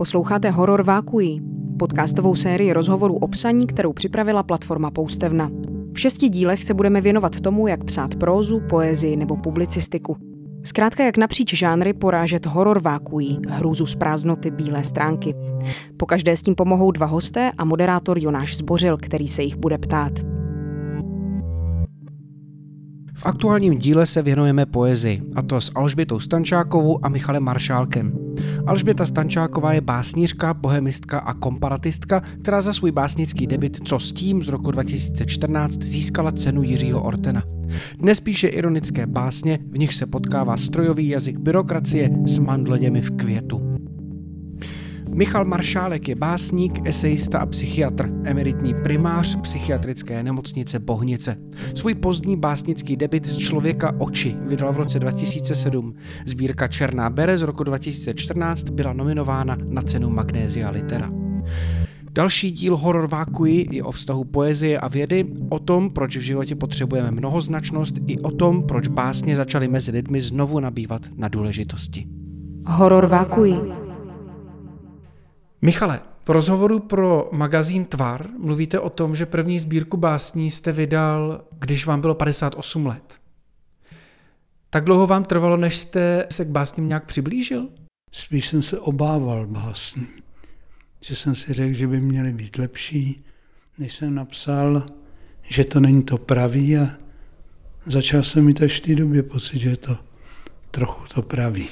Posloucháte Horor Vákují, podcastovou sérii rozhovorů o psaní, kterou připravila platforma Poustevna. V šesti dílech se budeme věnovat tomu, jak psát prózu, poezii nebo publicistiku. Zkrátka jak napříč žánry porážet horor vákují, hrůzu z prázdnoty bílé stránky. Po každé s tím pomohou dva hosté a moderátor Jonáš Zbořil, který se jich bude ptát. V aktuálním díle se věnujeme poezii, a to s Alžbětou Stančákovou a Michalem Maršálkem. Alžběta Stančáková je básnířka, bohemistka a komparatistka, která za svůj básnický debit Co s tím z roku 2014 získala cenu Jiřího Ortena. Dnes píše ironické básně, v nich se potkává strojový jazyk byrokracie s mandleděmi v květu. Michal Maršálek je básník, esejista a psychiatr, emeritní primář psychiatrické nemocnice Bohnice. Svůj pozdní básnický debit z Člověka oči vydal v roce 2007. Sbírka Černá bere z roku 2014 byla nominována na cenu Magnézia Litera. Další díl Horor Vákuji je o vztahu poezie a vědy, o tom, proč v životě potřebujeme mnohoznačnost i o tom, proč básně začaly mezi lidmi znovu nabývat na důležitosti. Horor Vákuji Michale, v rozhovoru pro magazín Tvar mluvíte o tom, že první sbírku básní jste vydal, když vám bylo 58 let. Tak dlouho vám trvalo, než jste se k básním nějak přiblížil? Spíš jsem se obával básní. Že jsem si řekl, že by měly být lepší, než jsem napsal, že to není to pravý a začal jsem mít až v té době pocit, že je to trochu to pravý.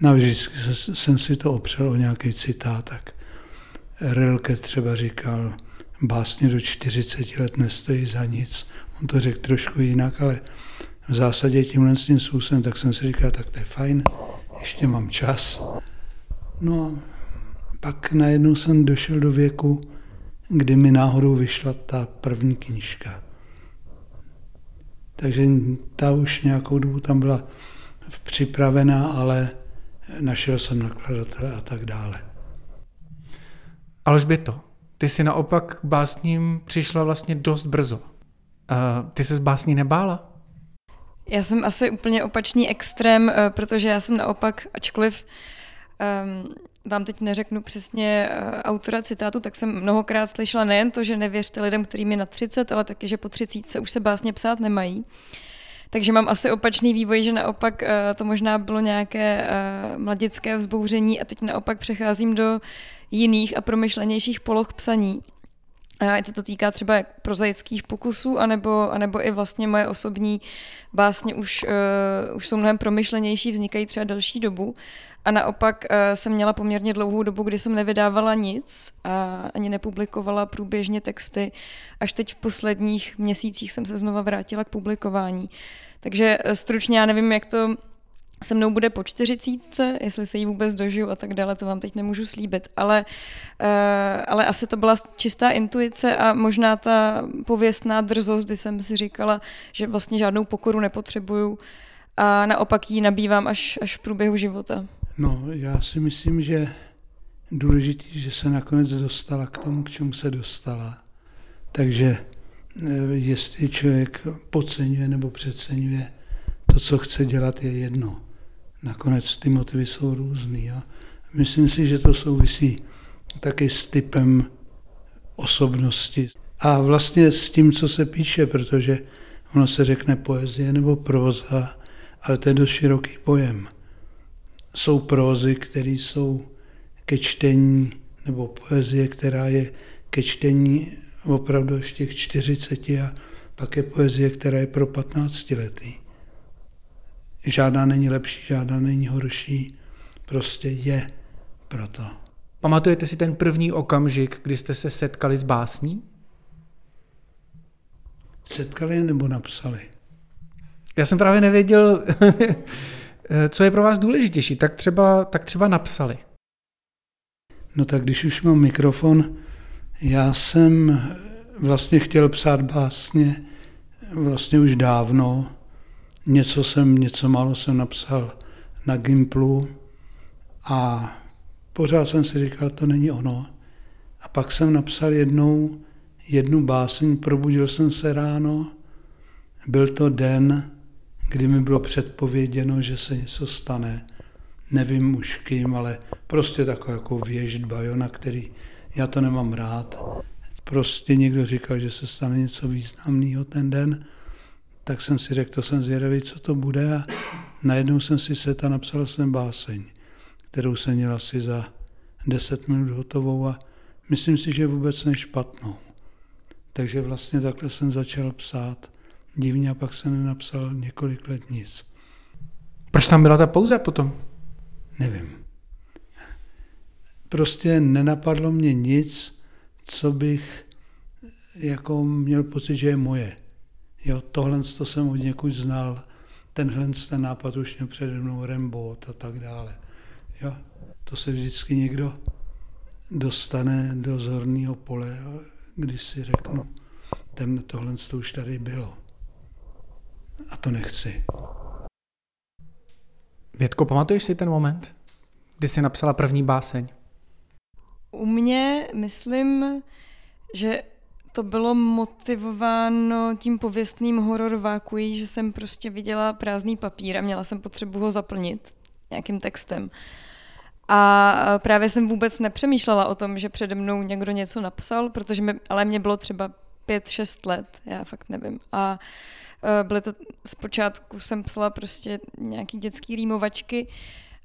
No vždycky jsem si to opřel o nějaký citát, tak Rilke třeba říkal, básně do 40 let nestojí za nic. On to řekl trošku jinak, ale v zásadě tímhle s tím způsobem, tak jsem si říkal, tak to je fajn, ještě mám čas. No a pak najednou jsem došel do věku, kdy mi náhodou vyšla ta první knížka. Takže ta už nějakou dobu tam byla připravená, ale našel jsem nakladatele a tak dále. Alžběto, ty si naopak k básním přišla vlastně dost brzo. Uh, ty se z básní nebála? Já jsem asi úplně opačný extrém, eh, protože já jsem naopak, ačkoliv um, vám teď neřeknu přesně uh, autora citátu, tak jsem mnohokrát slyšela nejen to, že nevěřte lidem, kterým je na 30, ale taky, že po 30 už se básně psát nemají. Takže mám asi opačný vývoj, že naopak uh, to možná bylo nějaké uh, mladické vzbouření a teď naopak přecházím do jiných a promyšlenějších poloh psaní. Ať se to týká třeba prozaických pokusů, anebo, anebo i vlastně moje osobní básně už, uh, už jsou mnohem promyšlenější, vznikají třeba delší dobu. A naopak uh, jsem měla poměrně dlouhou dobu, kdy jsem nevydávala nic a ani nepublikovala průběžně texty. Až teď v posledních měsících jsem se znova vrátila k publikování. Takže eh, stručně já nevím, jak to se mnou bude po čtyřicítce, jestli se jí vůbec dožiju a tak dále, to vám teď nemůžu slíbit, ale, uh, ale asi to byla čistá intuice a možná ta pověstná drzost, kdy jsem si říkala, že vlastně žádnou pokoru nepotřebuju a naopak ji nabývám až, až v průběhu života. No, já si myslím, že důležitý, že se nakonec dostala k tomu, k čemu se dostala. Takže eh, jestli člověk podceňuje nebo přeceňuje to, co chce dělat, je jedno. Nakonec ty motivy jsou různý. A myslím si, že to souvisí taky s typem osobnosti. A vlastně s tím, co se píše, protože ono se řekne poezie nebo proza, ale to je dost široký pojem. Jsou prózy, které jsou ke čtení, nebo poezie, která je ke čtení opravdu ještě k 40 a pak je poezie, která je pro 15 letý. Žádná není lepší, žádná není horší, prostě je proto. Pamatujete si ten první okamžik, kdy jste se setkali s básní? Setkali nebo napsali? Já jsem právě nevěděl, co je pro vás důležitější, tak třeba, tak třeba napsali. No tak když už mám mikrofon, já jsem vlastně chtěl psát básně vlastně už dávno, Něco jsem, něco málo jsem napsal na Gimplu a pořád jsem si říkal, to není ono. A pak jsem napsal jednou jednu báseň, probudil jsem se ráno, byl to den, kdy mi bylo předpověděno, že se něco stane. Nevím už kým, ale prostě taková jako věždba, jo, na který já to nemám rád. Prostě někdo říkal, že se stane něco významného ten den, tak jsem si řekl, to jsem zvědavý, co to bude a najednou jsem si set a napsal jsem báseň, kterou jsem měl asi za 10 minut hotovou a myslím si, že vůbec nešpatnou. Takže vlastně takhle jsem začal psát divně a pak jsem nenapsal několik let nic. Proč tam byla ta pauza potom? Nevím. Prostě nenapadlo mě nic, co bych jako měl pocit, že je moje. Jo, tohle to jsem od někud znal, tenhle ten nápad už měl přede mnou Rembot a tak dále. Jo, to se vždycky někdo dostane do zorného pole, když si řeknu, ten, tohle to už tady bylo. A to nechci. Větko, pamatuješ si ten moment, kdy jsi napsala první báseň? U mě myslím, že to bylo motivováno tím pověstným horor vákují, že jsem prostě viděla prázdný papír a měla jsem potřebu ho zaplnit nějakým textem. A právě jsem vůbec nepřemýšlela o tom, že přede mnou někdo něco napsal, protože mi, ale mě bylo třeba pět, šest let, já fakt nevím. A e, byly to, zpočátku jsem psala prostě nějaký dětský rýmovačky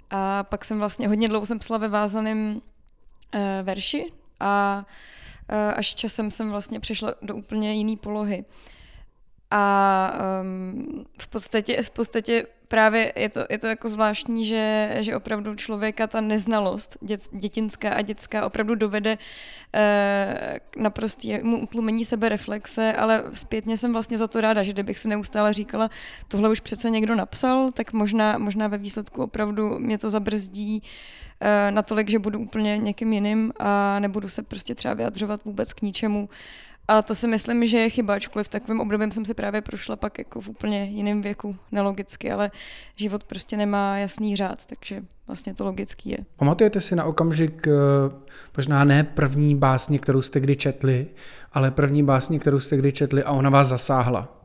a pak jsem vlastně hodně dlouho jsem psala ve vázaném e, verši a e, až časem jsem vlastně přešla do úplně jiné polohy. A um, v, podstatě, v podstatě právě je to, je to jako zvláštní, že, že opravdu člověka ta neznalost dět, dětinská a dětská opravdu dovede eh, k naprostému utlumení sebereflexe, ale zpětně jsem vlastně za to ráda, že kdybych si neustále říkala, tohle už přece někdo napsal, tak možná, možná ve výsledku opravdu mě to zabrzdí eh, natolik, že budu úplně někým jiným a nebudu se prostě třeba vyjadřovat vůbec k ničemu, a to si myslím, že je chyba, ačkoliv v takovém období jsem si právě prošla pak jako v úplně jiném věku, nelogicky, ale život prostě nemá jasný řád, takže vlastně to logický je. Pamatujete si na okamžik, eh, možná ne první básně, kterou jste kdy četli, ale první básně, kterou jste kdy četli a ona vás zasáhla?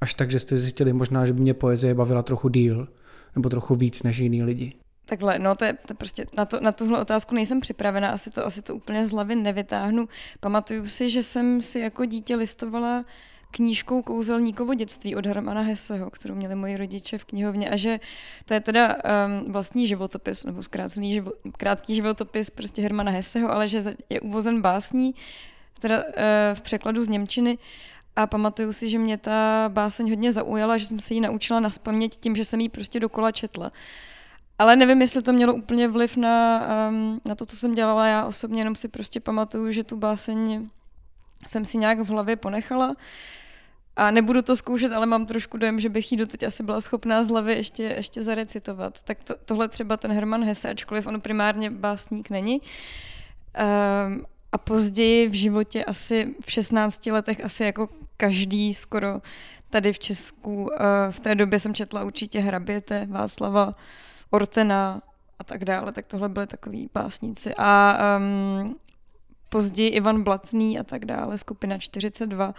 Až tak, že jste zjistili možná, že by mě poezie bavila trochu díl, nebo trochu víc než jiný lidi. Takhle, no to je, to prostě, na, to, na tuhle otázku nejsem připravena, asi to, asi to úplně z hlavy nevytáhnu. Pamatuju si, že jsem si jako dítě listovala knížkou Kouzelníkovo dětství od Hermana Hesseho, kterou měli moji rodiče v knihovně a že to je teda um, vlastní životopis, nebo zkrácený živo, krátký životopis prostě Hermana Hesseho, ale že je uvozen básní, teda uh, v překladu z Němčiny a pamatuju si, že mě ta báseň hodně zaujala, že jsem se ji naučila na tím, že jsem ji prostě dokola četla. Ale nevím, jestli to mělo úplně vliv na, um, na to, co jsem dělala. Já osobně jenom si prostě pamatuju, že tu báseň jsem si nějak v hlavě ponechala. A nebudu to zkoušet, ale mám trošku dojem, že bych ji doteď asi byla schopná z hlavy ještě, ještě zarecitovat. Tak to, tohle třeba ten Herman Hesse, ačkoliv on primárně básník není. Um, a později v životě asi v 16 letech asi jako každý skoro tady v Česku. Uh, v té době jsem četla určitě Hraběte Václava Ortena a tak dále, tak tohle byly takový básníci. A um, později Ivan Blatný a tak dále, skupina 42.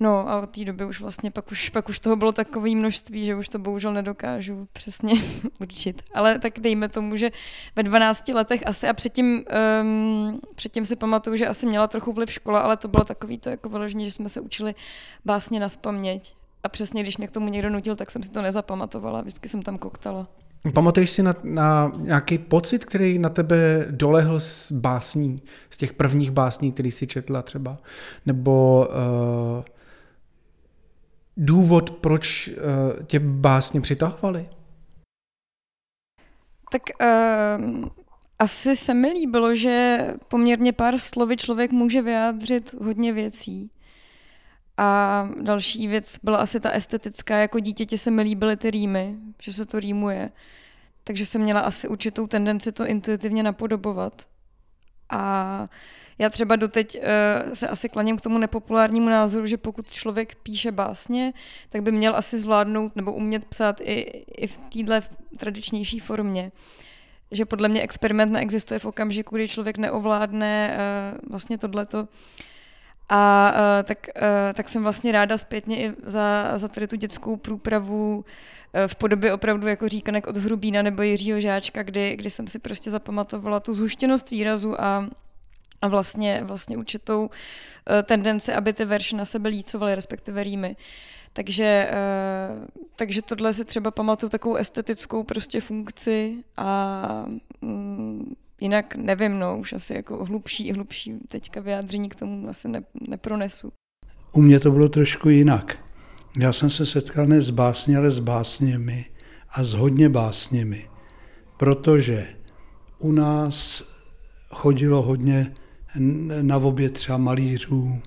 No a od té doby už vlastně pak už, pak už toho bylo takové množství, že už to bohužel nedokážu přesně určit. Ale tak dejme tomu, že ve 12 letech asi a předtím, um, předtím si pamatuju, že asi měla trochu vliv škola, ale to bylo takový to jako vyloženě, že jsme se učili básně na spaměť. A přesně, když mě k tomu někdo nutil, tak jsem si to nezapamatovala, vždycky jsem tam koktala. Pamatuješ si na, na nějaký pocit, který na tebe dolehl z básní, z těch prvních básní, který jsi četla třeba? Nebo uh, důvod, proč uh, tě básně přitahovaly? Tak uh, asi se mi líbilo, že poměrně pár slovy člověk může vyjádřit hodně věcí. A další věc byla asi ta estetická, jako dítěti se mi líbily ty rýmy, že se to rýmuje. Takže jsem měla asi určitou tendenci to intuitivně napodobovat. A já třeba doteď uh, se asi klaním k tomu nepopulárnímu názoru, že pokud člověk píše básně, tak by měl asi zvládnout nebo umět psát i, i v téhle tradičnější formě. Že podle mě experiment neexistuje v okamžiku, kdy člověk neovládne uh, vlastně tohleto. A uh, tak, uh, tak jsem vlastně ráda zpětně i za, za tady tu dětskou průpravu uh, v podobě opravdu jako říkanek od Hrubína nebo Jiřího Žáčka, kdy, kdy jsem si prostě zapamatovala tu zhuštěnost výrazu a, a vlastně, vlastně určitou tendenci, aby ty verše na sebe lícovaly, respektive rýmy. Takže, takže tohle si třeba pamatuju takovou estetickou prostě funkci a um, jinak nevím, no, už asi jako hlubší, hlubší teďka vyjádření k tomu asi ne, nepronesu. U mě to bylo trošku jinak. Já jsem se setkal ne s básně, ale s básněmi a s hodně básněmi, protože u nás chodilo hodně na obě třeba malířů,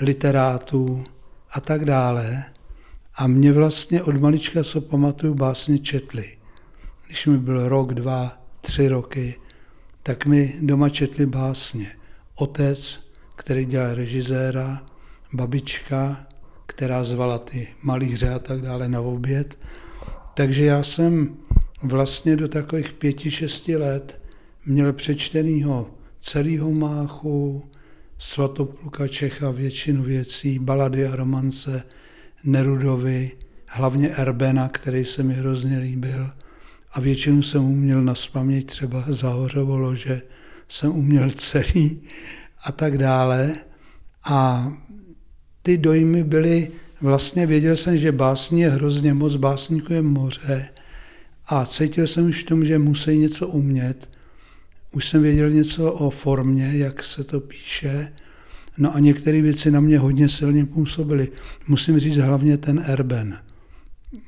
literátů a tak dále. A mě vlastně od malička, co pamatuju, básně četli. Když mi byl rok, dva, tři roky, tak mi doma četli básně. Otec, který dělal režiséra, babička, která zvala ty malíře a tak dále na oběd. Takže já jsem vlastně do takových pěti, šesti let měl přečtenýho celého máchu, Svatopluka Čecha, většinu věcí, balady a romance Nerudovi, hlavně Erbena, který se mi hrozně líbil – a většinu jsem uměl na spaměť, třeba Zahořovo lože jsem uměl celý a tak dále. A ty dojmy byly, vlastně věděl jsem, že básní je hrozně moc, básníku je moře a cítil jsem už v tom, že musí něco umět. Už jsem věděl něco o formě, jak se to píše, no a některé věci na mě hodně silně působily. Musím říct hlavně ten Erben,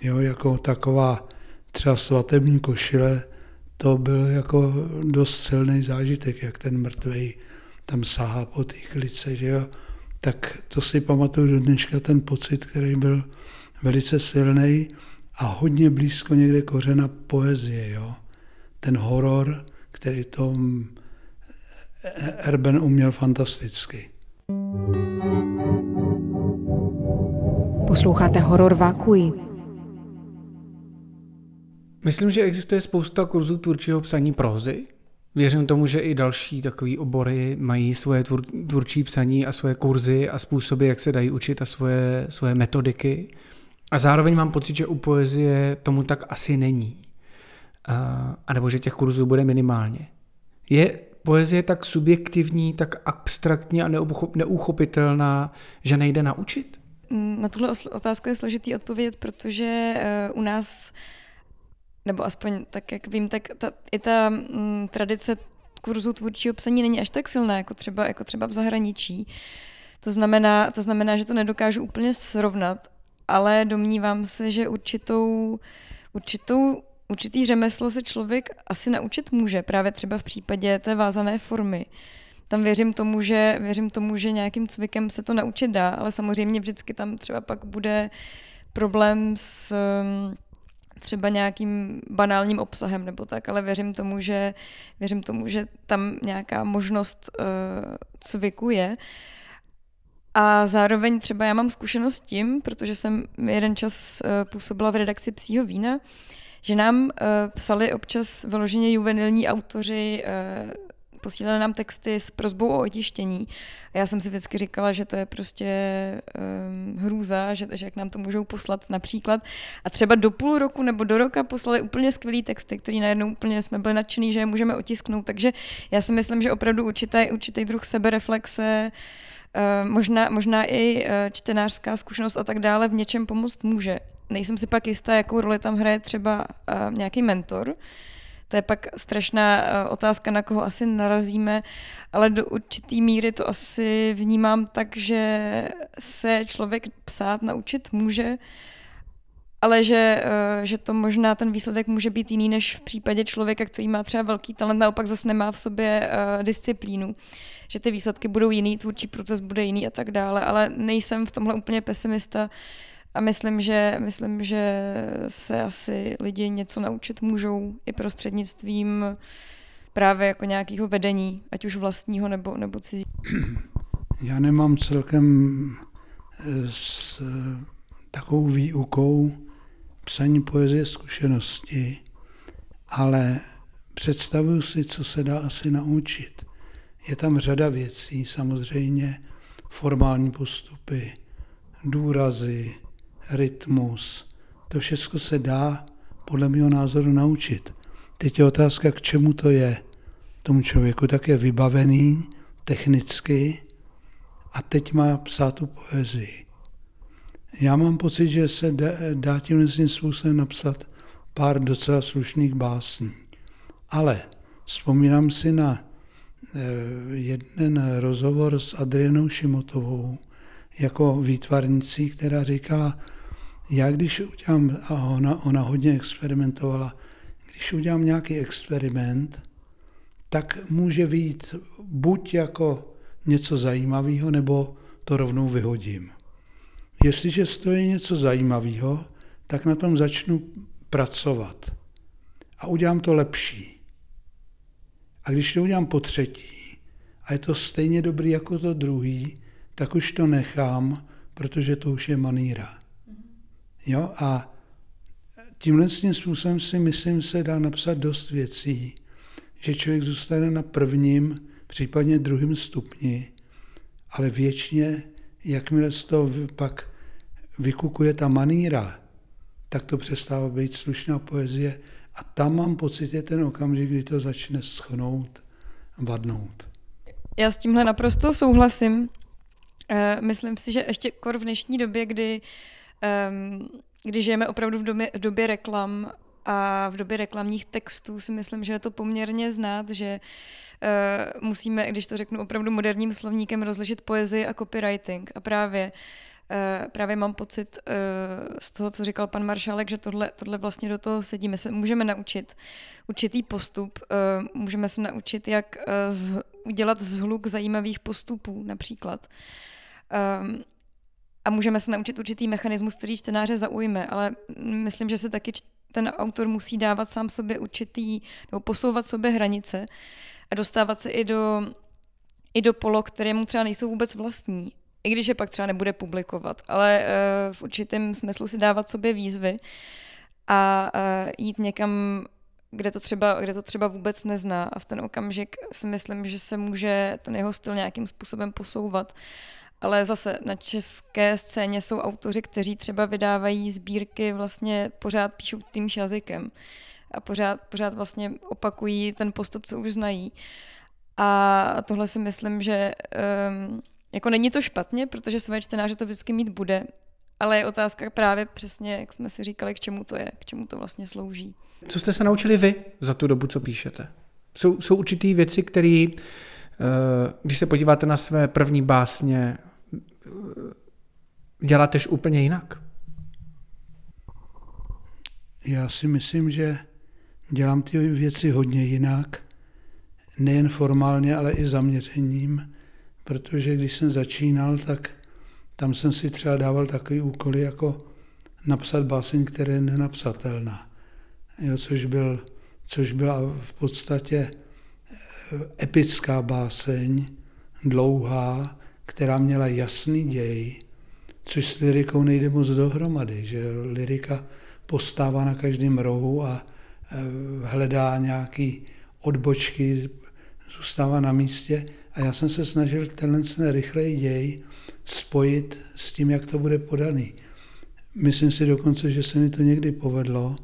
jo, jako taková třeba svatební košile, to byl jako dost silný zážitek, jak ten mrtvej tam sahá po té klice, že jo. Tak to si pamatuju do dneška ten pocit, který byl velice silný a hodně blízko někde kořena poezie, jo. Ten horor, který to Erben uměl fantasticky. Posloucháte Horor Vakui, Myslím, že existuje spousta kurzů tvůrčího psaní prózy. Věřím tomu, že i další takové obory mají svoje tvůr, tvůrčí psaní a svoje kurzy a způsoby, jak se dají učit a svoje, svoje metodiky. A zároveň mám pocit, že u poezie tomu tak asi není. A, a nebo že těch kurzů bude minimálně. Je poezie tak subjektivní, tak abstraktní a neuchopitelná, že nejde naučit? Na tuhle otázku je složitý odpovědět, protože eh, u nás nebo aspoň tak, jak vím, tak ta, i ta m, mm, tradice kurzu tvůrčího psaní není až tak silná, jako třeba, jako třeba v zahraničí. To znamená, to znamená, že to nedokážu úplně srovnat, ale domnívám se, že určitou, určitou, určitý řemeslo se člověk asi naučit může, právě třeba v případě té vázané formy. Tam věřím tomu, že, věřím tomu, že nějakým cvikem se to naučit dá, ale samozřejmě vždycky tam třeba pak bude problém s třeba nějakým banálním obsahem nebo tak, ale věřím tomu, že, věřím tomu, že tam nějaká možnost uh, cviku je. A zároveň třeba já mám zkušenost s tím, protože jsem jeden čas uh, působila v redakci Psího vína, že nám uh, psali občas vyloženě juvenilní autoři uh, posílali nám texty s prozbou o otištění. A já jsem si vždycky říkala, že to je prostě um, hrůza, že, že jak nám to můžou poslat například. A třeba do půl roku nebo do roka poslali úplně skvělý texty, který najednou úplně jsme byli nadšený, že je můžeme otisknout. Takže já si myslím, že opravdu určitý, určitý druh sebereflexe Uh, možná, možná i uh, čtenářská zkušenost a tak dále v něčem pomoct může. Nejsem si pak jistá, jakou roli tam hraje třeba uh, nějaký mentor, to je pak strašná eh, otázka, na koho asi narazíme, ale do určitý míry to asi vnímám tak, že se člověk psát naučit může, ale že, eh, že to možná ten výsledek může být jiný než v případě člověka, který má třeba velký talent, naopak zase nemá v sobě eh, disciplínu. Že ty výsledky budou jiný, tvůrčí proces bude jiný a tak dále, ale nejsem v tomhle úplně pesimista. A myslím že, myslím, že se asi lidi něco naučit můžou i prostřednictvím právě jako nějakého vedení, ať už vlastního nebo, nebo cizí. Já nemám celkem eh, s eh, takovou výukou psaní poezie zkušenosti, ale představuju si, co se dá asi naučit. Je tam řada věcí, samozřejmě formální postupy, důrazy, rytmus. To všechno se dá podle mého názoru naučit. Teď je otázka, k čemu to je. Tomu člověku tak je vybavený technicky a teď má psát tu poezii. Já mám pocit, že se dá tímhle způsobem napsat pár docela slušných básní. Ale vzpomínám si na eh, jeden rozhovor s Adrienou Šimotovou jako výtvarnicí, která říkala, já když udělám, a ona, ona hodně experimentovala, když udělám nějaký experiment, tak může být buď jako něco zajímavého, nebo to rovnou vyhodím. Jestliže stojí něco zajímavého, tak na tom začnu pracovat a udělám to lepší. A když to udělám po třetí a je to stejně dobrý jako to druhý, tak už to nechám, protože to už je maníra. Jo? A tímhle způsobem si myslím, se dá napsat dost věcí, že člověk zůstane na prvním, případně druhém stupni, ale věčně, jakmile z toho pak vykukuje ta maníra, tak to přestává být slušná poezie a tam mám pocit, je ten okamžik, kdy to začne schnout, vadnout. Já s tímhle naprosto souhlasím. Eh, myslím si, že ještě kor v dnešní době, kdy, ehm, kdy žijeme opravdu v době, v době reklam a v době reklamních textů si myslím, že je to poměrně znát, že uh, musíme, když to řeknu opravdu moderním slovníkem, rozlišit poezii a copywriting. A právě Uh, právě mám pocit uh, z toho, co říkal pan Maršálek, že tohle, tohle vlastně do toho sedí. My se můžeme naučit určitý postup, uh, můžeme se naučit, jak z, udělat zhluk zajímavých postupů například. Um, a můžeme se naučit určitý mechanismus, který čtenáře zaujme, ale myslím, že se taky ten autor musí dávat sám sobě určitý, nebo posouvat sobě hranice a dostávat se i do, i do polo, které mu třeba nejsou vůbec vlastní. I když je pak třeba nebude publikovat, ale uh, v určitém smyslu si dávat sobě výzvy a uh, jít někam, kde to, třeba, kde to třeba vůbec nezná a v ten okamžik si myslím, že se může ten jeho styl nějakým způsobem posouvat ale zase na české scéně jsou autoři, kteří třeba vydávají sbírky, vlastně pořád píšou tím jazykem a pořád, pořád vlastně opakují ten postup, co už znají. A tohle si myslím, že um, jako není to špatně, protože své čtenáře to vždycky mít bude, ale je otázka právě přesně, jak jsme si říkali, k čemu to je, k čemu to vlastně slouží. Co jste se naučili vy za tu dobu, co píšete? Jsou, jsou určitý věci, které, eh, když se podíváte na své první básně, děláte úplně jinak? Já si myslím, že dělám ty věci hodně jinak, nejen formálně, ale i zaměřením, protože když jsem začínal, tak tam jsem si třeba dával takový úkoly, jako napsat báseň, která je nenapsatelná. Jo, což, byl, což byla v podstatě eh, epická báseň, dlouhá, která měla jasný děj, což s lirikou nejde moc dohromady, že lirika postává na každém rohu a e, hledá nějaký odbočky, zůstává na místě a já jsem se snažil tenhle rychlej děj spojit s tím, jak to bude podaný. Myslím si dokonce, že se mi to někdy povedlo,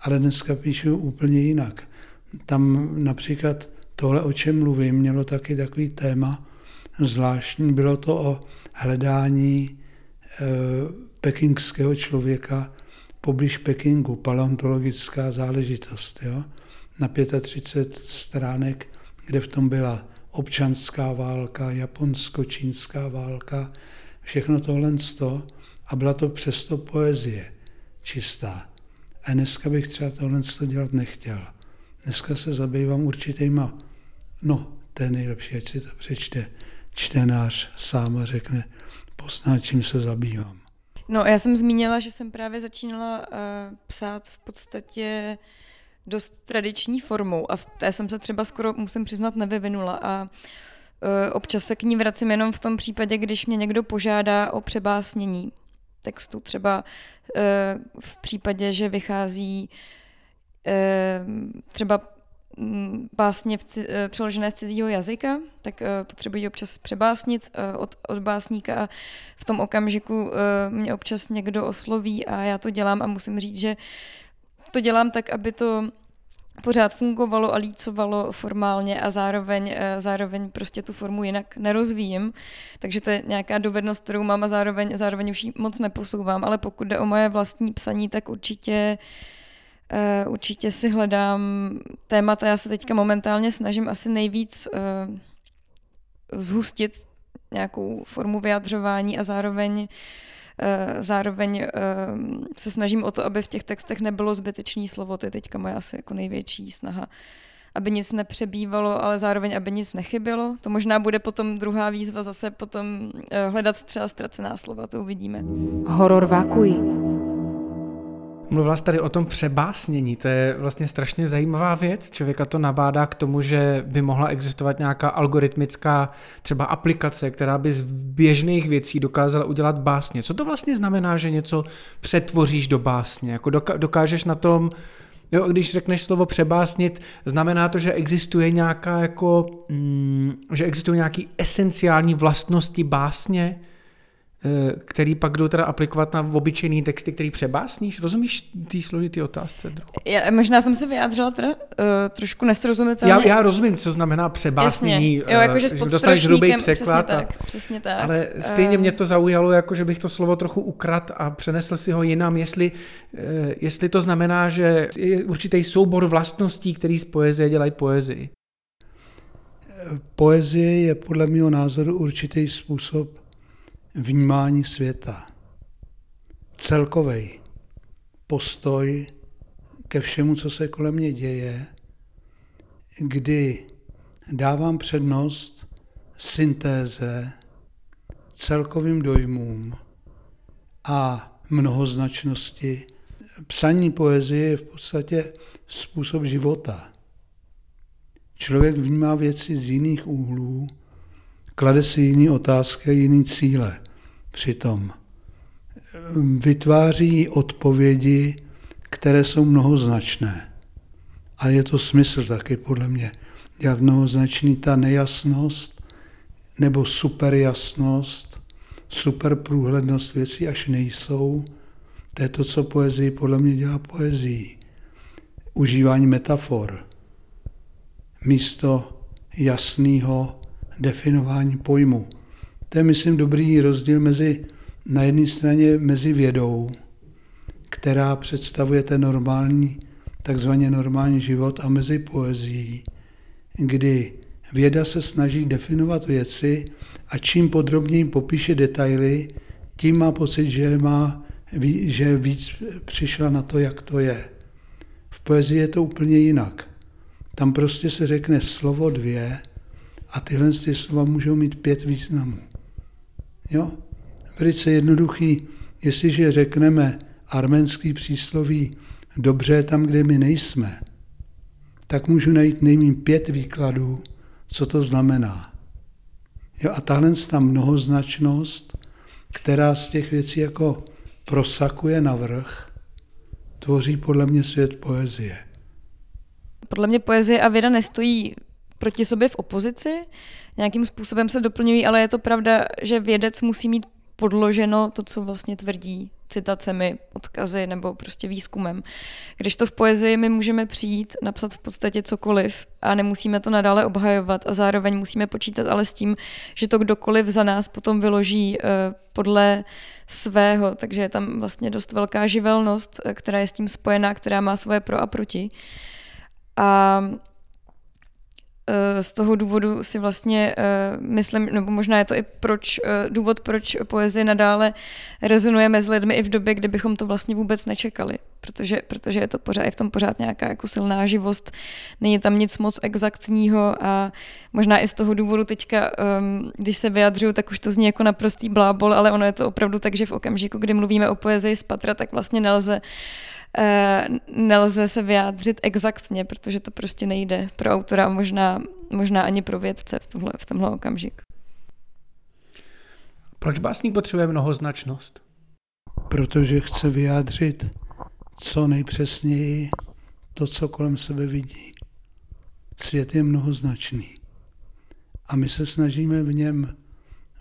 ale dneska píšu úplně jinak. Tam například tohle, o čem mluvím, mělo taky takový téma, zvláštní. Bylo to o hledání e, pekingského člověka poblíž Pekingu, paleontologická záležitost. Jo? Na 35 stránek, kde v tom byla občanská válka, japonsko-čínská válka, všechno tohle sto, a byla to přesto poezie čistá. A dneska bych třeba tohle dělat nechtěl. Dneska se zabývám určitýma, no, to je nejlepší, ať si to přečte čtenář sám řekne, pozná, čím se zabývám. No, já jsem zmínila, že jsem právě začínala uh, psát v podstatě dost tradiční formou a v té jsem se třeba skoro, musím přiznat, nevyvinula a uh, občas se k ní vracím jenom v tom případě, když mě někdo požádá o přebásnění textu. Třeba uh, v případě, že vychází uh, třeba básně v, eh, přeložené z cizího jazyka, tak potřebují občas přebásnit od, od básníka a v tom okamžiku mě občas někdo osloví a já to dělám a musím říct, že to dělám tak, aby to pořád fungovalo a lícovalo formálně a zároveň, eh, zároveň prostě tu formu jinak nerozvíjím. Takže to je nějaká dovednost, kterou mám a zároveň, zároveň už ji moc neposouvám, ale pokud jde o moje vlastní psaní, tak určitě Uh, určitě si hledám témata. Já se teďka momentálně snažím asi nejvíc uh, zhustit nějakou formu vyjadřování a zároveň Eh, zároveň eh, se snažím o to, aby v těch textech nebylo zbytečný slovo. To je teďka moje asi jako největší snaha aby nic nepřebývalo, ale zároveň, aby nic nechybělo. To možná bude potom druhá výzva zase potom eh, hledat třeba ztracená slova, to uvidíme. Horor vákují. Mluvila jsi tady o tom přebásnění, to je vlastně strašně zajímavá věc. Člověka to nabádá k tomu, že by mohla existovat nějaká algoritmická třeba aplikace, která by z běžných věcí dokázala udělat básně. Co to vlastně znamená, že něco přetvoříš do básně? Jako dokážeš na tom Jo, když řekneš slovo přebásnit, znamená to, že existuje nějaká jako, mm, že existují nějaké esenciální vlastnosti básně, který pak jdou teda aplikovat na obyčejný texty, který přebásníš? Rozumíš té složitý otázce? Já, možná jsem se vyjádřila teda uh, trošku nesrozumitelně. Já, já rozumím, co znamená přebásnění. Jasně. Jo, jakože uh, dostaneš hrubý překlad. Přesně tak, a, přesně tak. Ale stejně mě to zaujalo, jako že bych to slovo trochu ukrat a přenesl si ho jinam, jestli, uh, jestli to znamená, že je určitý soubor vlastností, který z poezie dělají poezii. Poezie je podle mého názoru určitý způsob vnímání světa, celkový postoj ke všemu, co se kolem mě děje, kdy dávám přednost syntéze, celkovým dojmům a mnohoznačnosti. Psaní poezie je v podstatě způsob života. Člověk vnímá věci z jiných úhlů, klade si jiný otázky a jiný cíle přitom. Vytváří odpovědi, které jsou mnohoznačné. A je to smysl taky podle mě. Jak mnohoznačný ta nejasnost nebo superjasnost, superprůhlednost věcí až nejsou. To je to, co poezii podle mě dělá poezii. Užívání metafor. Místo jasného definování pojmu. To je, myslím, dobrý rozdíl mezi na jedné straně mezi vědou, která představuje ten normální, takzvaně normální život, a mezi poezí, kdy věda se snaží definovat věci a čím podrobněji popíše detaily, tím má pocit, že, má, že víc přišla na to, jak to je. V poezii je to úplně jinak. Tam prostě se řekne slovo dvě a tyhle ty slova můžou mít pět významů. Jo? Velice jednoduchý, jestliže řekneme arménský přísloví dobře tam, kde my nejsme, tak můžu najít nejmín pět výkladů, co to znamená. Jo, a tahle ta mnohoznačnost, která z těch věcí jako prosakuje navrh, tvoří podle mě svět poezie. Podle mě poezie a věda nestojí proti sobě v opozici, nějakým způsobem se doplňují, ale je to pravda, že vědec musí mít podloženo to, co vlastně tvrdí citacemi, odkazy nebo prostě výzkumem. Když to v poezii my můžeme přijít, napsat v podstatě cokoliv a nemusíme to nadále obhajovat a zároveň musíme počítat ale s tím, že to kdokoliv za nás potom vyloží uh, podle svého, takže je tam vlastně dost velká živelnost, eh, která je s tím spojená, která má svoje pro a proti. A Eh, z toho důvodu si vlastně uh, myslím, nebo možná je to i proč, uh, důvod, proč poezie nadále rezonuje mezi lidmi i v době, kdy bychom to vlastně vůbec nečekali. Protože, protože je to pořád, je v tom pořád nějaká jako silná živost, není tam nic moc exaktního a možná i z toho důvodu teďka, um, když se vyjadřuju, tak už to zní jako naprostý blábol, ale ono je to opravdu tak, že v okamžiku, kdy mluvíme o poezii z patra, tak vlastně nelze uh, Eh, nelze se vyjádřit exaktně, protože to prostě nejde pro autora, možná, možná ani pro vědce v, tohle, v tomhle okamžiku. Proč básník potřebuje mnohoznačnost? Protože chce vyjádřit co nejpřesněji to, co kolem sebe vidí. svět je mnohoznačný. A my se snažíme v něm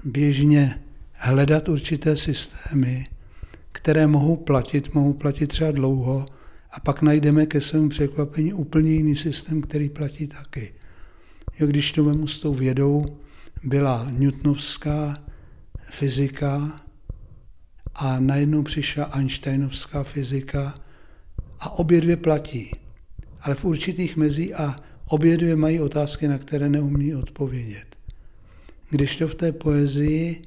běžně hledat určité systémy, které mohou platit, mohou platit třeba dlouho, a pak najdeme ke svému překvapení úplně jiný systém, který platí taky. Jo, když to vemu s tou vědou, byla newtonovská fyzika a najednou přišla Einsteinovská fyzika a obě dvě platí, ale v určitých mezí a obě dvě mají otázky, na které neumí odpovědět. Když to v té poezii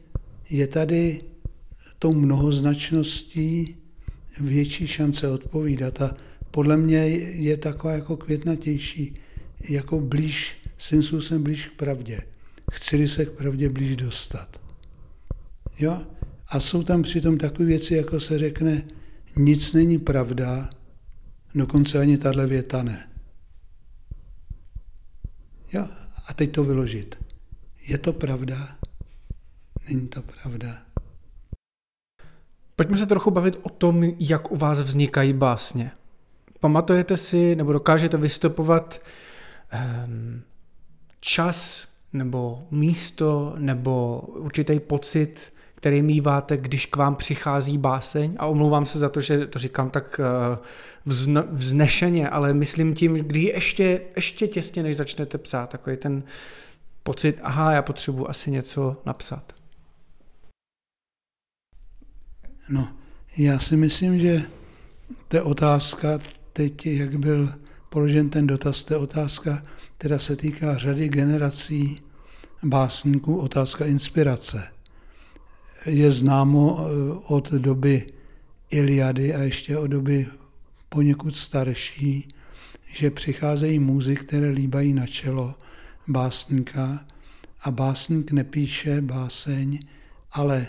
je tady tou mnohoznačností větší šance odpovídat a podle mě je taková jako květnatější, jako blíž, svým způsobem blíž k pravdě. Chci se k pravdě blíž dostat. Jo? A jsou tam přitom takové věci, jako se řekne, nic není pravda, dokonce ani tahle věta ne. Jo? A teď to vyložit. Je to pravda? Není to pravda? Pojďme se trochu bavit o tom, jak u vás vznikají básně. Pamatujete si, nebo dokážete vystupovat um, čas, nebo místo, nebo určitý pocit, který míváte, když k vám přichází báseň. A omlouvám se za to, že to říkám tak uh, vznešeně, ale myslím tím, kdy ještě, ještě těsně, než začnete psát, takový ten pocit, aha, já potřebuji asi něco napsat. No, já si myslím, že je otázka, teď jak byl položen ten dotaz, je otázka, která se týká řady generací básníků, otázka inspirace. Je známo eh, od doby Iliady a ještě od doby poněkud starší, že přicházejí muzy, které líbají na čelo básníka a básník nepíše báseň, ale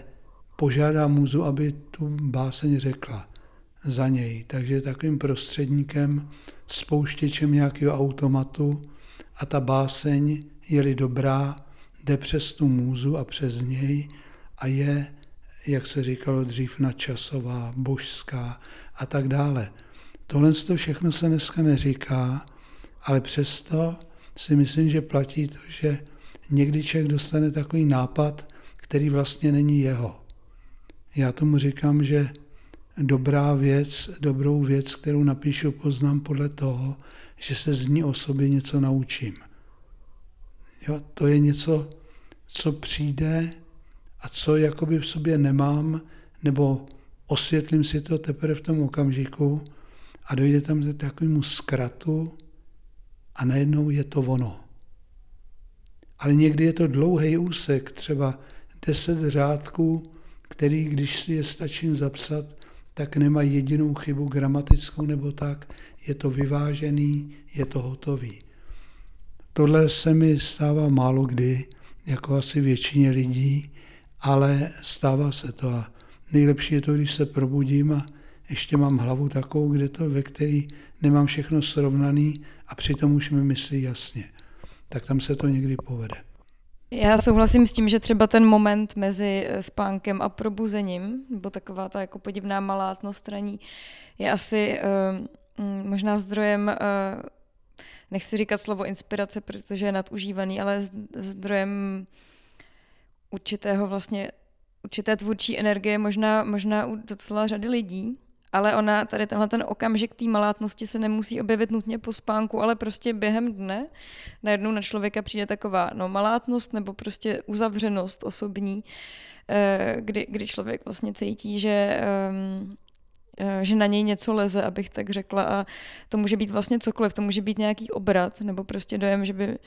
požádá muzu, aby tu báseň řekla za něj. Takže takovým prostředníkem, spouštěčem nějakého automatu a ta báseň, je-li dobrá, jde přes tu můzu a přes něj a je, jak se říkalo dřív, nadčasová, božská a tak dále. Tohle to všechno se dneska neříká, ale přesto si myslím, že platí to, že někdy člověk dostane takový nápad, který vlastně není jeho. Já tomu říkám, že dobrá věc, dobrou věc, kterou napíšu, poznám podle toho, že se z ní o sobě něco naučím. Jo, to je něco, co přijde a co jakoby v sobě nemám, nebo osvětlím si to teprve v tom okamžiku a dojde tam k takovému zkratu a najednou je to ono. Ale někdy je to dlouhý úsek, třeba deset řádků, který, když si je stačím zapsat, tak nemá jedinou chybu gramatickou nebo tak, je to vyvážený, je to hotový. Tohle se mi stává málo kdy, jako asi většině lidí, ale stává se to a nejlepší je to, když se probudím a ještě mám hlavu takovou, kde to, ve který nemám všechno srovnaný a přitom už mi myslí jasně. Tak tam se to někdy povede. Já souhlasím s tím, že třeba ten moment mezi eh, spánkem a probuzením, nebo taková ta jako podivná malátnost raní, je asi uh, možná zdrojem, uh, nechci říkat slovo inspirace, protože je nadužívaný, ale zdrojem určitého vlastně, určité tvůrčí energie možná, možná u docela řady lidí ale ona tady tenhle ten okamžik té malátnosti se nemusí objevit nutně po spánku, ale prostě během dne najednou na člověka přijde taková no, malátnost nebo prostě uzavřenost osobní, eh, kdy, kdy člověk vlastně cítí, že ehm, eh, že na něj něco leze, abych tak řekla. A to může být vlastně cokoliv, to může být nějaký obrat nebo prostě dojem, že by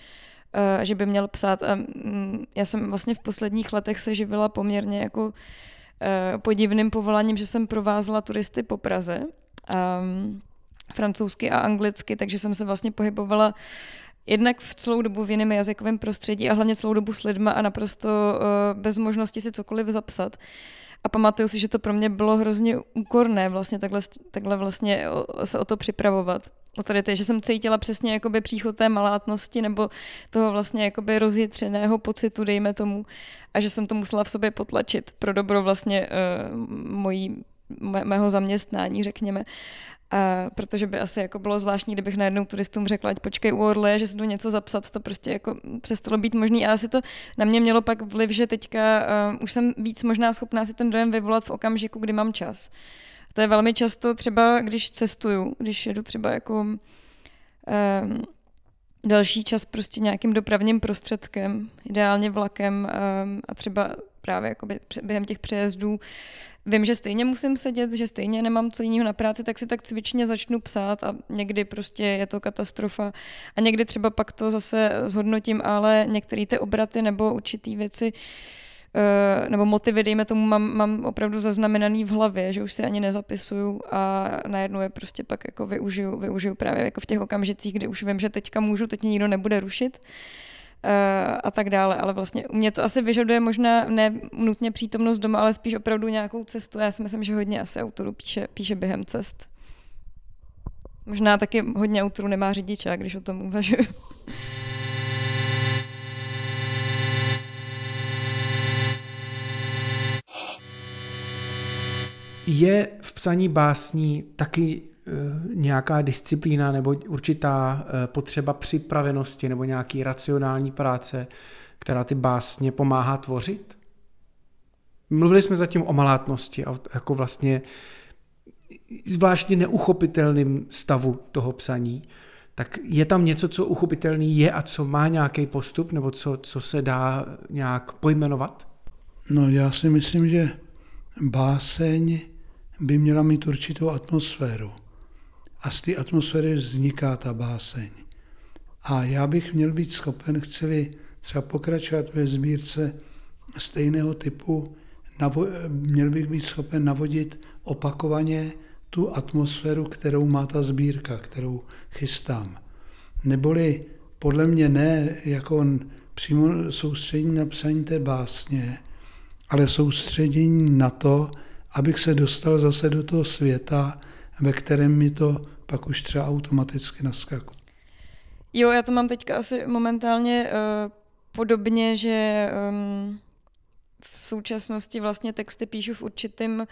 eh, že by měl psát. A mm, já jsem vlastně v posledních letech se živila poměrně jako podivným povoláním, že jsem provázela turisty po Praze, um, francouzsky a anglicky, takže jsem se vlastně pohybovala jednak v celou dobu v jiném jazykovém prostředí a hlavně celou dobu s lidma a naprosto uh, bez možnosti si cokoliv zapsat. A pamatuju si, že to pro mě bylo hrozně úkorné vlastně takhle, takhle vlastně se o to připravovat. To, že jsem cítila přesně jakoby příchod té malátnosti nebo toho vlastně jakoby rozjitřeného pocitu, dejme tomu, a že jsem to musela v sobě potlačit pro dobro vlastně uh, mojí, mého zaměstnání, řekněme. A protože by asi jako bylo zvláštní, kdybych najednou turistům řekla, ať počkej u Orle, že si jdu něco zapsat, to prostě jako přestalo být možný. A asi to na mě mělo pak vliv, že teďka uh, už jsem víc možná schopná si ten dojem vyvolat v okamžiku, kdy mám čas. To je velmi často třeba, když cestuju, když jedu třeba jako um, další čas prostě nějakým dopravním prostředkem, ideálně vlakem um, a třeba právě jakoby během těch přejezdů vím, že stejně musím sedět, že stejně nemám co jiného na práci, tak si tak cvičně začnu psát a někdy prostě je to katastrofa. A někdy třeba pak to zase zhodnotím, ale některé ty obraty nebo určitý věci eh, nebo motivy, dejme tomu, mám, mám opravdu zaznamenaný v hlavě, že už si ani nezapisuju a najednou je prostě pak jako využiju, využiju právě jako v těch okamžicích, kdy už vím, že teďka můžu, teď mě nikdo nebude rušit Eh, a tak dále. Ale vlastně u mě to asi vyžaduje možná ne nutně přítomnost doma, ale spíš opravdu nějakou cestu. Já si myslím, že hodně asi autorů píše, píše během cest. Možná taky hodně autorů nemá řidiče, když o tom uvažuji. Je v psaní básní taky Eh, nějaká disciplína nebo určitá eh, potřeba připravenosti nebo nějaký racionální práce, která ty básně pomáhá tvořit? Mluvili jsme zatím o malátnosti a jako vlastně zvláštně neuchopitelným stavu toho psaní. Tak je tam něco, co uchopitelný je a co má nějaký postup, nebo co, co se dá nějak pojmenovat? No já si myslím, že báseň by měla mít určitou atmosféru a z té atmosféry vzniká ta báseň. A já bych měl být schopen, chceli třeba pokračovat ve sbírce stejného typu, měl bych být schopen navodit opakovaně tu atmosféru, kterou má ta sbírka, kterou chystám. Neboli podle mě ne jako on přímo soustředění na psaní té básně, ale soustředění na to, abych se dostal zase do toho světa, ve kterém mi to pak už třeba automaticky naskakuje. Jo, já to mám teďka asi momentálně uh, podobně, že um, v současnosti vlastně texty píšu v určitém uh,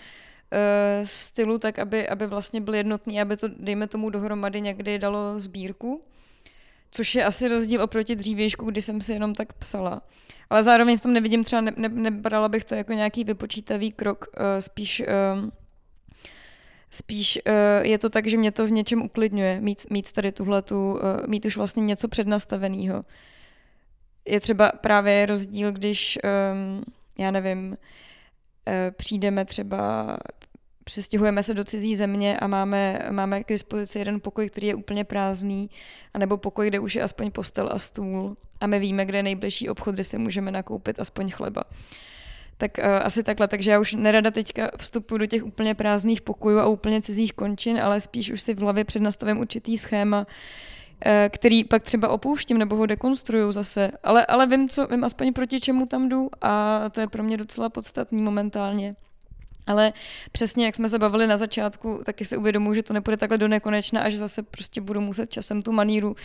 stylu, tak aby, aby vlastně byl jednotný, aby to, dejme tomu, dohromady někdy dalo sbírku. Což je asi rozdíl oproti dřívějšku, kdy jsem si jenom tak psala. Ale zároveň v tom nevidím třeba, ne, ne, nebrala bych to jako nějaký vypočítavý krok, uh, spíš uh, Spíš uh, je to tak, že mě to v něčem uklidňuje, mít, mít tady tuhletu, uh, mít už vlastně něco přednastaveného. Je třeba právě rozdíl, když, um, já nevím, přijdeme třeba, přestěhujeme se do cizí země a máme, máme k dispozici jeden pokoj, který je úplně prázdný, anebo pokoj, kde už je aspoň postel a stůl a my víme, kde je nejbližší obchod, kde si můžeme nakoupit aspoň chleba. Tak uh, asi takhle, takže já už nerada teďka vstupuji do těch úplně prázdných pokojů a úplně cizích končin, ale spíš už si v hlavě přednastavím určitý schéma, uh, který pak třeba opouštím nebo ho dekonstruju zase, ale, ale vím, co, vím aspoň proti čemu tam jdu a to je pro mě docela podstatný momentálně. Ale přesně, jak jsme se bavili na začátku, taky si uvědomuji, že to nepůjde takhle do nekonečna a že zase prostě budu muset časem tu maníru.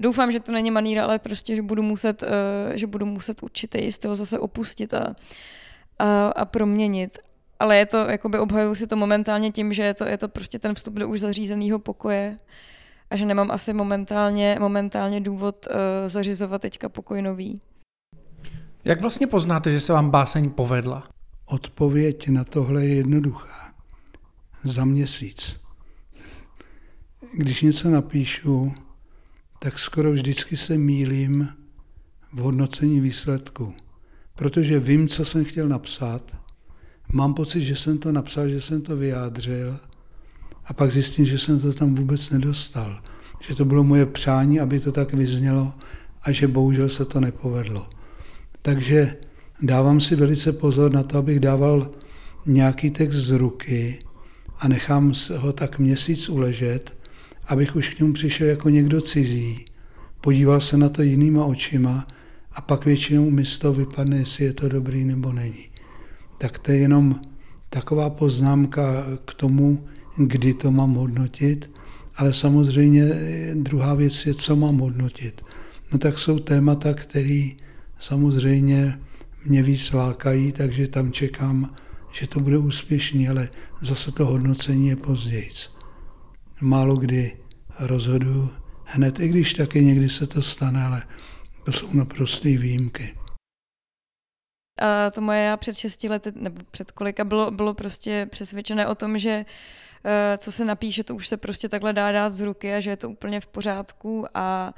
Doufám, že to není maníra, ale prostě, že budu muset, uh, že budu muset určitý styl zase opustit a, a, a proměnit. Ale je to, jakoby obhajuju si to momentálně tím, že je to, je to prostě ten vstup do už zařízeného pokoje a že nemám asi momentálně, momentálně důvod uh, zařizovat teďka pokoj nový. Jak vlastně poznáte, že se vám báseň povedla? Odpověď na tohle je jednoduchá. Za měsíc. Když něco napíšu, tak skoro vždycky se mílím v hodnocení výsledku protože vím, co jsem chtěl napsat, mám pocit, že jsem to napsal, že jsem to vyjádřil a pak zjistím, že jsem to tam vůbec nedostal. Že to bylo moje přání, aby to tak vyznělo a že bohužel se to nepovedlo. Takže dávám si velice pozor na to, abych dával nějaký text z ruky a nechám ho tak měsíc uležet, abych už k němu přišel jako někdo cizí, podíval se na to jinýma očima a pak většinou mi z toho vypadne, jestli je to dobrý nebo není. Tak to je jenom taková poznámka k tomu, kdy to mám hodnotit, ale samozřejmě druhá věc je, co mám hodnotit. No tak jsou témata, které samozřejmě mě víc lákají, takže tam čekám, že to bude úspěšný, ale zase to hodnocení je později. málo kdy rozhodu hned, i když taky někdy se to stane, ale to jsou naprosté výjimky. A to moje já před šesti lety, nebo před kolika, bylo, bylo prostě přesvědčené o tom, že uh, co se napíše, to už se prostě takhle dá dát z ruky a že je to úplně v pořádku a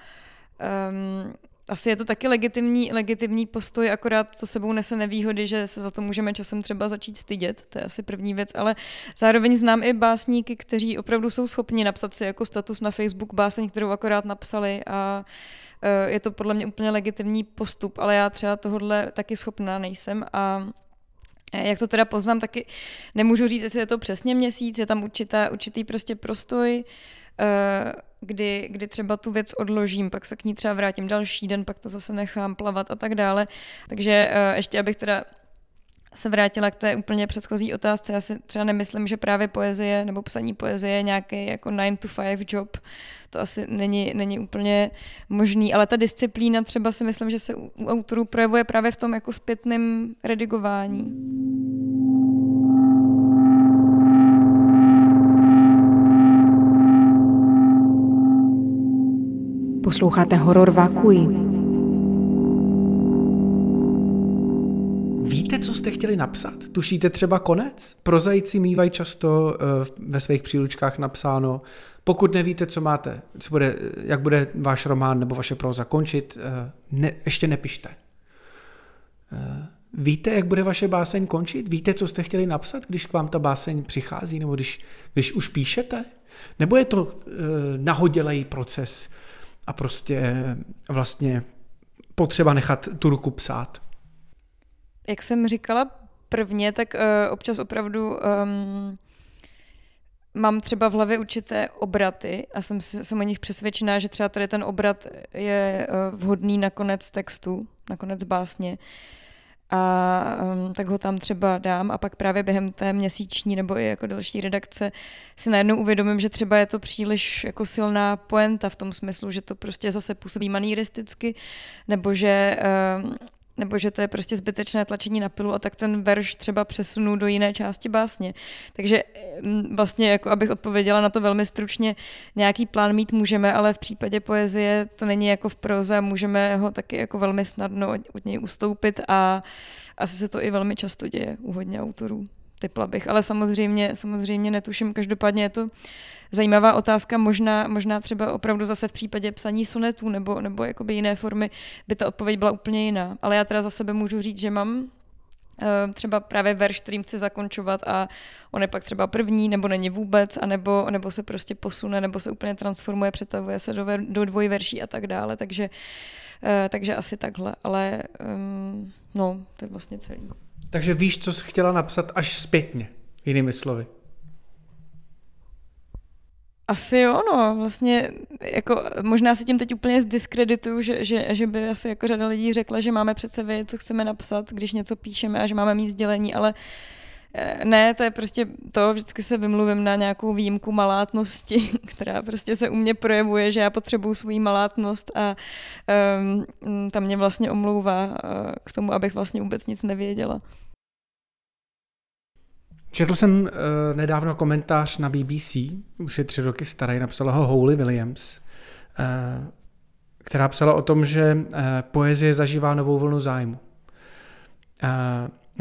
um, asi je to taky legitimní, legitimní postoj, akorát to sebou nese nevýhody, že se za to můžeme časem třeba začít stydět, to je asi první věc, ale zároveň znám i básníky, kteří opravdu jsou schopni napsat si jako status na Facebook báseň, kterou akorát napsali a e, je to podle mě úplně legitimní postup, ale já třeba tohle taky schopná nejsem a jak to teda poznám, taky nemůžu říct, jestli je to přesně měsíc, je tam určitá, určitý prostě prostoj, e, kdy, kdy třeba tu věc odložím, pak se k ní třeba vrátím další den, pak to zase nechám plavat a tak dále. Takže uh, ještě abych teda se vrátila k té úplně předchozí otázce. Já si třeba nemyslím, že právě poezie nebo psaní poezie je nějaký jako 9 to 5 job. To asi není, není úplně možný, ale ta disciplína třeba si myslím, že se u autorů projevuje právě v tom jako zpětném redigování. Posloucháte Horor Vakuí. Víte, co jste chtěli napsat? Tušíte třeba konec? Prozajíci mývají často uh, ve svých příručkách napsáno, pokud nevíte, co máte, co bude, jak bude váš román nebo vaše proza končit, uh, ne, ještě nepište. Uh, víte, jak bude vaše báseň končit? Víte, co jste chtěli napsat, když k vám ta báseň přichází, nebo když, když už píšete? Nebo je to uh, nahodilej proces, a prostě vlastně potřeba nechat tu ruku psát. Jak jsem říkala prvně, tak uh, občas opravdu um, mám třeba v hlavě určité obraty a jsem, jsem o nich přesvědčená, že třeba tady ten obrat je uh, vhodný na konec textu, na konec básně. Uh, a um, tak ho tam třeba dám a pak právě během té měsíční nebo i jako další redakce si najednou uvědomím, že třeba je to příliš jako silná poenta v tom smyslu, že to prostě zase působí maníristicky, nebo že um, nebo že to je prostě zbytečné tlačení na pilu a tak ten verš třeba přesunu do jiné části básně. Takže mm, vlastně, jako abych odpověděla na to velmi stručně, nějaký plán mít můžeme, ale v případě poezie to není jako v proze, můžeme ho taky jako velmi snadno od něj ustoupit a asi se to i velmi často děje u hodně autorů typla bych, ale samozřejmě, samozřejmě netuším, každopádně je to zajímavá otázka, možná, možná třeba opravdu zase v případě psaní sonetů nebo, nebo jakoby jiné formy by ta odpověď byla úplně jiná. Ale já teda za sebe můžu říct, že mám eh, třeba právě verš, kterým chci zakončovat a on je pak třeba první, nebo není vůbec, anebo, nebo se prostě posune, nebo se úplně transformuje, přetavuje se do, do dvojverší a tak dále, takže, eh, takže asi takhle, ale um, no, to je vlastně celý. Takže víš, co jsi chtěla napsat až zpětně, jinými slovy. Asi jo, no, vlastně jako možná si tím teď úplně zdiskredituju, že, že, že by asi jako řada lidí řekla, že máme přece vědět, co chceme napsat, když něco píšeme a že máme mít sdělení, ale eh, ne, to je prostě to, vždycky se vymluvím na nějakou výjimku malátnosti, která prostě se u mě projevuje, že já potřebuju svou malátnost a um, ta mě vlastně omlouvá uh, k tomu, abych vlastně vůbec nic nevěděla. Četl jsem uh, nedávno komentář na BBC, už je tři roky starý, napsala ho Holy Williams, uh, která psala o tom, že uh, poezie zažívá novou vlnu zájmu. Uh,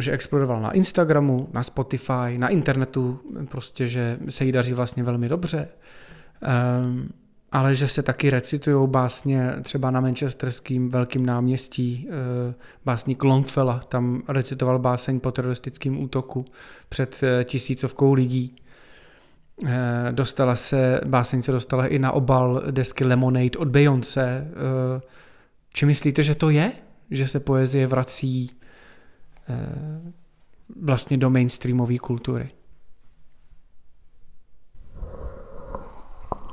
že explodoval na Instagramu, na Spotify, na internetu, prostě, že se jí daří vlastně velmi dobře. Um, ale že se taky recitují básně třeba na manchesterském velkým náměstí. Eh, básník Longfella tam recitoval báseň po teroristickém útoku před eh, tisícovkou lidí. Eh, dostala se, báseň se dostala i na obal desky Lemonade od Beyoncé. Či myslíte, že to je? Že se poezie vrací vlastně do mainstreamové kultury?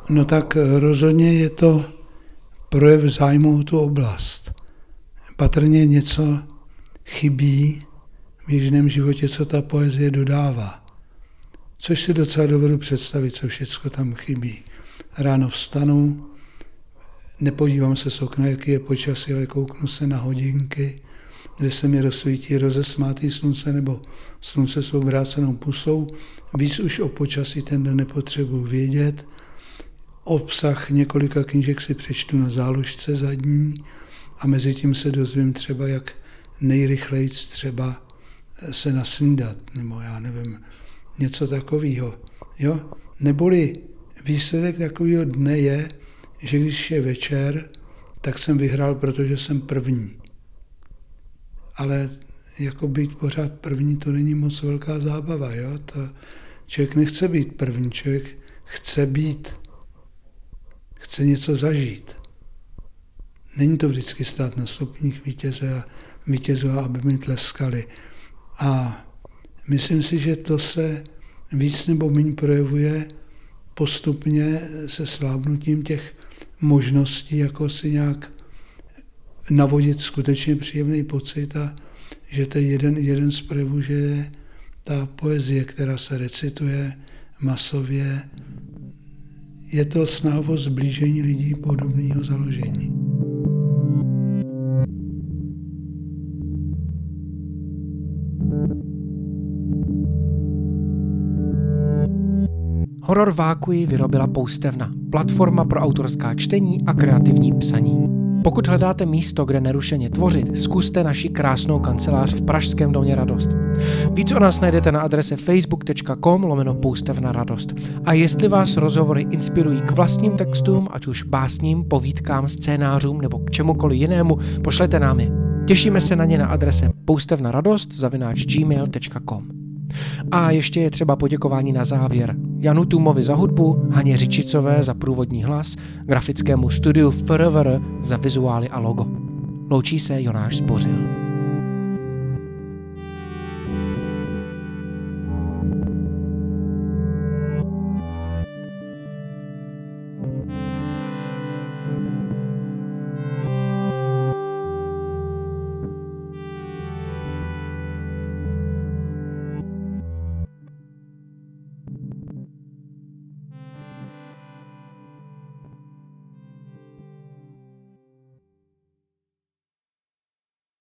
No tak rozhodně je to projev zájmu o tu oblast. Patrně něco chybí v běžném životě, co ta poezie dodává. Což si docela dovedu představit, co všechno tam chybí. Ráno vstanu, nepodívám se z okna, jaký je počasí, ale kouknu se na hodinky, kde se mi rozsvítí rozesmátý slunce nebo slunce s obrácenou pusou. Víc už o počasí ten den nepotřebuji vědět, obsah několika knížek si přečtu na záložce zadní a mezi tím se dozvím třeba, jak nejrychleji třeba se nasnídat, nebo já nevím, něco takového. Jo? Neboli výsledek takového dne je, že když je večer, tak jsem vyhrál, protože jsem první. Ale jako být pořád první, to není moc velká zábava. Jo? To, člověk nechce být první, člověk chce být, chce něco zažít. Není to vždycky stát na stupních vítěze a vítězů, aby mi tleskali. A myslím si, že to se víc nebo méně projevuje postupně se slábnutím těch možností, jako si nějak navodit skutečně příjemný pocit a že to je jeden, jeden z projevů, že je ta poezie, která se recituje masově, je to snaha o zblížení lidí podobného založení. Horor Vákuji vyrobila Poustevna, platforma pro autorská čtení a kreativní psaní. Pokud hledáte místo, kde nerušeně tvořit, zkuste naši krásnou kancelář v Pražském domě Radost. Víc o nás najdete na adrese facebook.com lomeno poustevna radost. A jestli vás rozhovory inspirují k vlastním textům, ať už básním, povídkám, scénářům nebo k čemukoliv jinému, pošlete nám je. Těšíme se na ně na adrese poustevnaradost zavináč gmail.com. A ještě je třeba poděkování na závěr. Janu Tumovi za hudbu, Haně Řičicové za průvodní hlas, grafickému studiu FRVR za vizuály a logo. Loučí se Jonáš Zbořil.